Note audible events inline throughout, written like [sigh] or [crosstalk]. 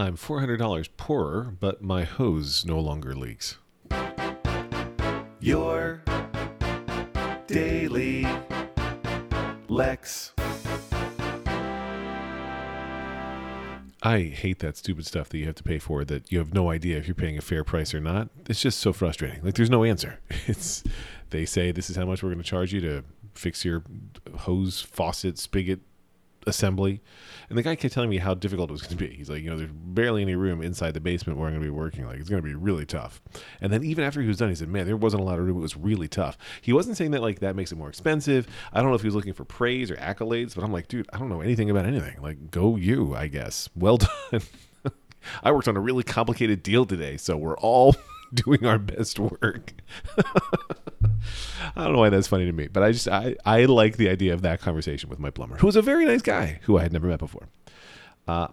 I'm $400 poorer, but my hose no longer leaks. Your daily Lex. I hate that stupid stuff that you have to pay for that you have no idea if you're paying a fair price or not. It's just so frustrating. Like there's no answer. [laughs] It's they say this is how much we're going to charge you to fix your hose, faucet, spigot assembly. And the guy kept telling me how difficult it was going to be. He's like, you know, there's barely any room inside the basement where I'm going to be working. Like, it's going to be really tough. And then even after he was done, he said, man, there wasn't a lot of room. It was really tough. He wasn't saying that, like, that makes it more expensive. I don't know if he was looking for praise or accolades, but I'm like, dude, I don't know anything about anything. Like, go you, I guess. [laughs] Well done. [laughs] I worked on a really complicated deal today, so we're all [laughs] doing our best work. I don't know why that's funny to me, but I just I, I like the idea of that conversation with my plumber, who was a very nice guy who I had never met before. Uh,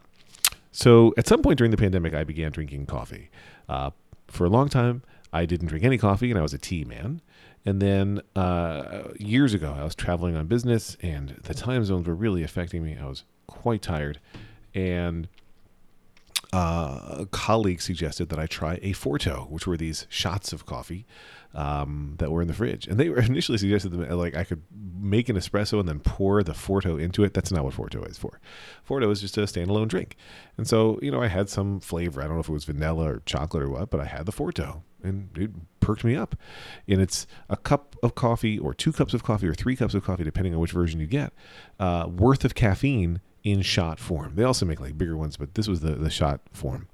so at some point during the pandemic, I began drinking coffee. Uh, for a long time, I didn't drink any coffee, and I was a tea man. And then uh, years ago, I was traveling on business, and the time zones were really affecting me. I was quite tired, and a colleague suggested that I try a Forto, which were these shots of coffee um, that were in the fridge. And they were [laughs] initially suggested that like I could make an espresso and then pour the Forto into it. That's not what Forto is for. Forto is just a standalone drink. And so, you know, I had some flavor. I don't know if it was vanilla or chocolate or what, but I had the Forto and it perked me up. And it's a cup of coffee or two cups of coffee or three cups of coffee, depending on which version you get, uh, worth of caffeine in shot form. They also make like bigger ones, but this was the, the shot form.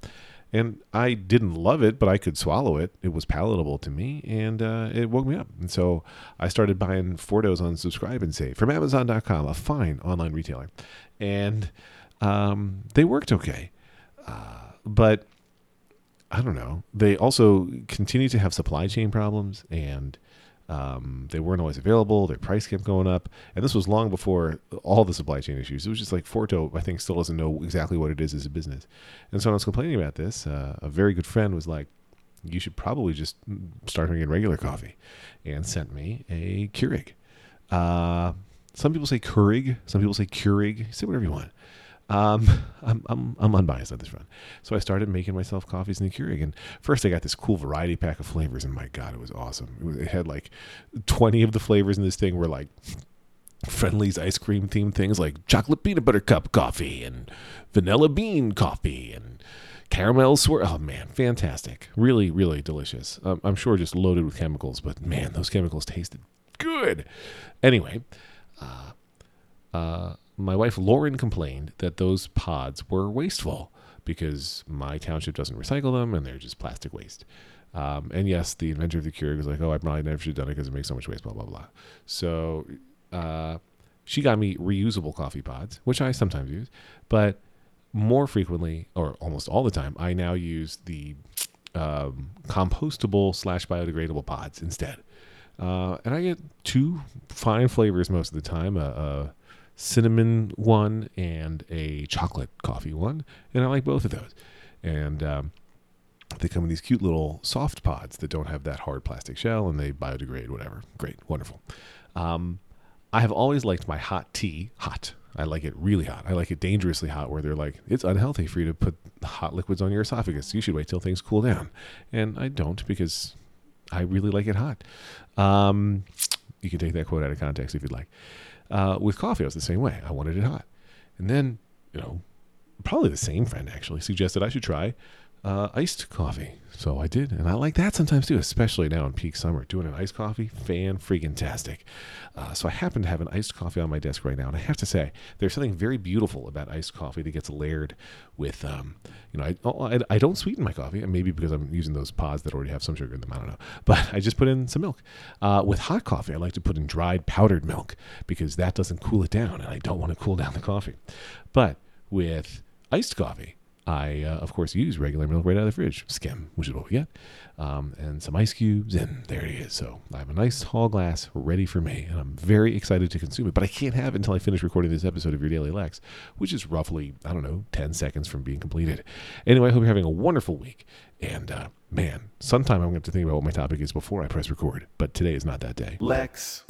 And I didn't love it, but I could swallow it. It was palatable to me, and uh, it woke me up. And so I started buying Fortos on Subscribe and Save from Amazon.com, a fine online retailer. And um, they worked okay. Uh, but I don't know. They also continue to have supply chain problems and um, they weren't always available. Their price kept going up, and this was long before all the supply chain issues. It was just like Forto, I think, still doesn't know exactly what it is as a business. And so when I was complaining about this, uh, a very good friend was like, "You should probably just start drinking regular coffee," and sent me a Keurig. Uh, some people say Keurig, some people say Keurig. Say whatever you want. Um, [laughs] I'm, I'm, I'm unbiased on this front. So I started making myself coffees in the Keurig. And first I got this cool variety pack of flavors. And my God, it was awesome. It, was, it had like 20 of the flavors in this thing were like Friendly's ice cream themed things like chocolate peanut butter cup coffee and vanilla bean coffee and caramel swirl. Oh man, fantastic. Really, really delicious. Um, I'm sure just loaded with chemicals, but man, those chemicals tasted good. Anyway, uh, uh, my wife Lauren complained that those pods were wasteful because my township doesn't recycle them and they're just plastic waste. Um, and yes, the inventor of the Keurig was like, "Oh, I probably never should have done it because it makes so much waste." Blah blah blah. So uh, she got me reusable coffee pods, which I sometimes use, but more frequently, or almost all the time, I now use the um, compostable slash biodegradable pods instead. Uh, and I get two fine flavors most of the time. A, a cinnamon one and a chocolate coffee one, and I like both of those. And um, they come in these cute little soft pods that don't have that hard plastic shell, and they biodegrade. Whatever, great, wonderful. Um, I have always liked my hot tea hot. I like it really hot. I like it dangerously hot, where they're like, it's unhealthy for you to put hot liquids on your esophagus. You should wait till things cool down. And I don't because I really like it hot. Um, you can take that quote out of context if you'd like. Uh, with coffee, I was the same way. I wanted it hot. And then, you know, probably the same friend actually suggested I should try uh, iced coffee. So I did, and I like that sometimes too, especially now in peak summer. Doing an iced coffee, fan freaking tastic. Uh, so I happen to have an iced coffee on my desk right now, and I have to say, there's something very beautiful about iced coffee that gets layered with, um, you know, I, oh, I, I don't sweeten my coffee, and maybe because I'm using those pods that already have some sugar in them. I don't know, but I just put in some milk. Uh, with hot coffee, I like to put in dried powdered milk because that doesn't cool it down, and I don't want to cool down the coffee. But with iced coffee, I, uh, of course, use regular milk right out of the fridge, skim, which is what we get, um, and some ice cubes, and there it is. So I have a nice tall glass ready for me, and I'm very excited to consume it. But I can't have it until I finish recording this episode of Your Daily Lex, which is roughly, I don't know, 10 seconds from being completed. Anyway, I hope you're having a wonderful week. And uh, man, sometime I'm going to have to think about what my topic is before I press record, but today is not that day. Lex.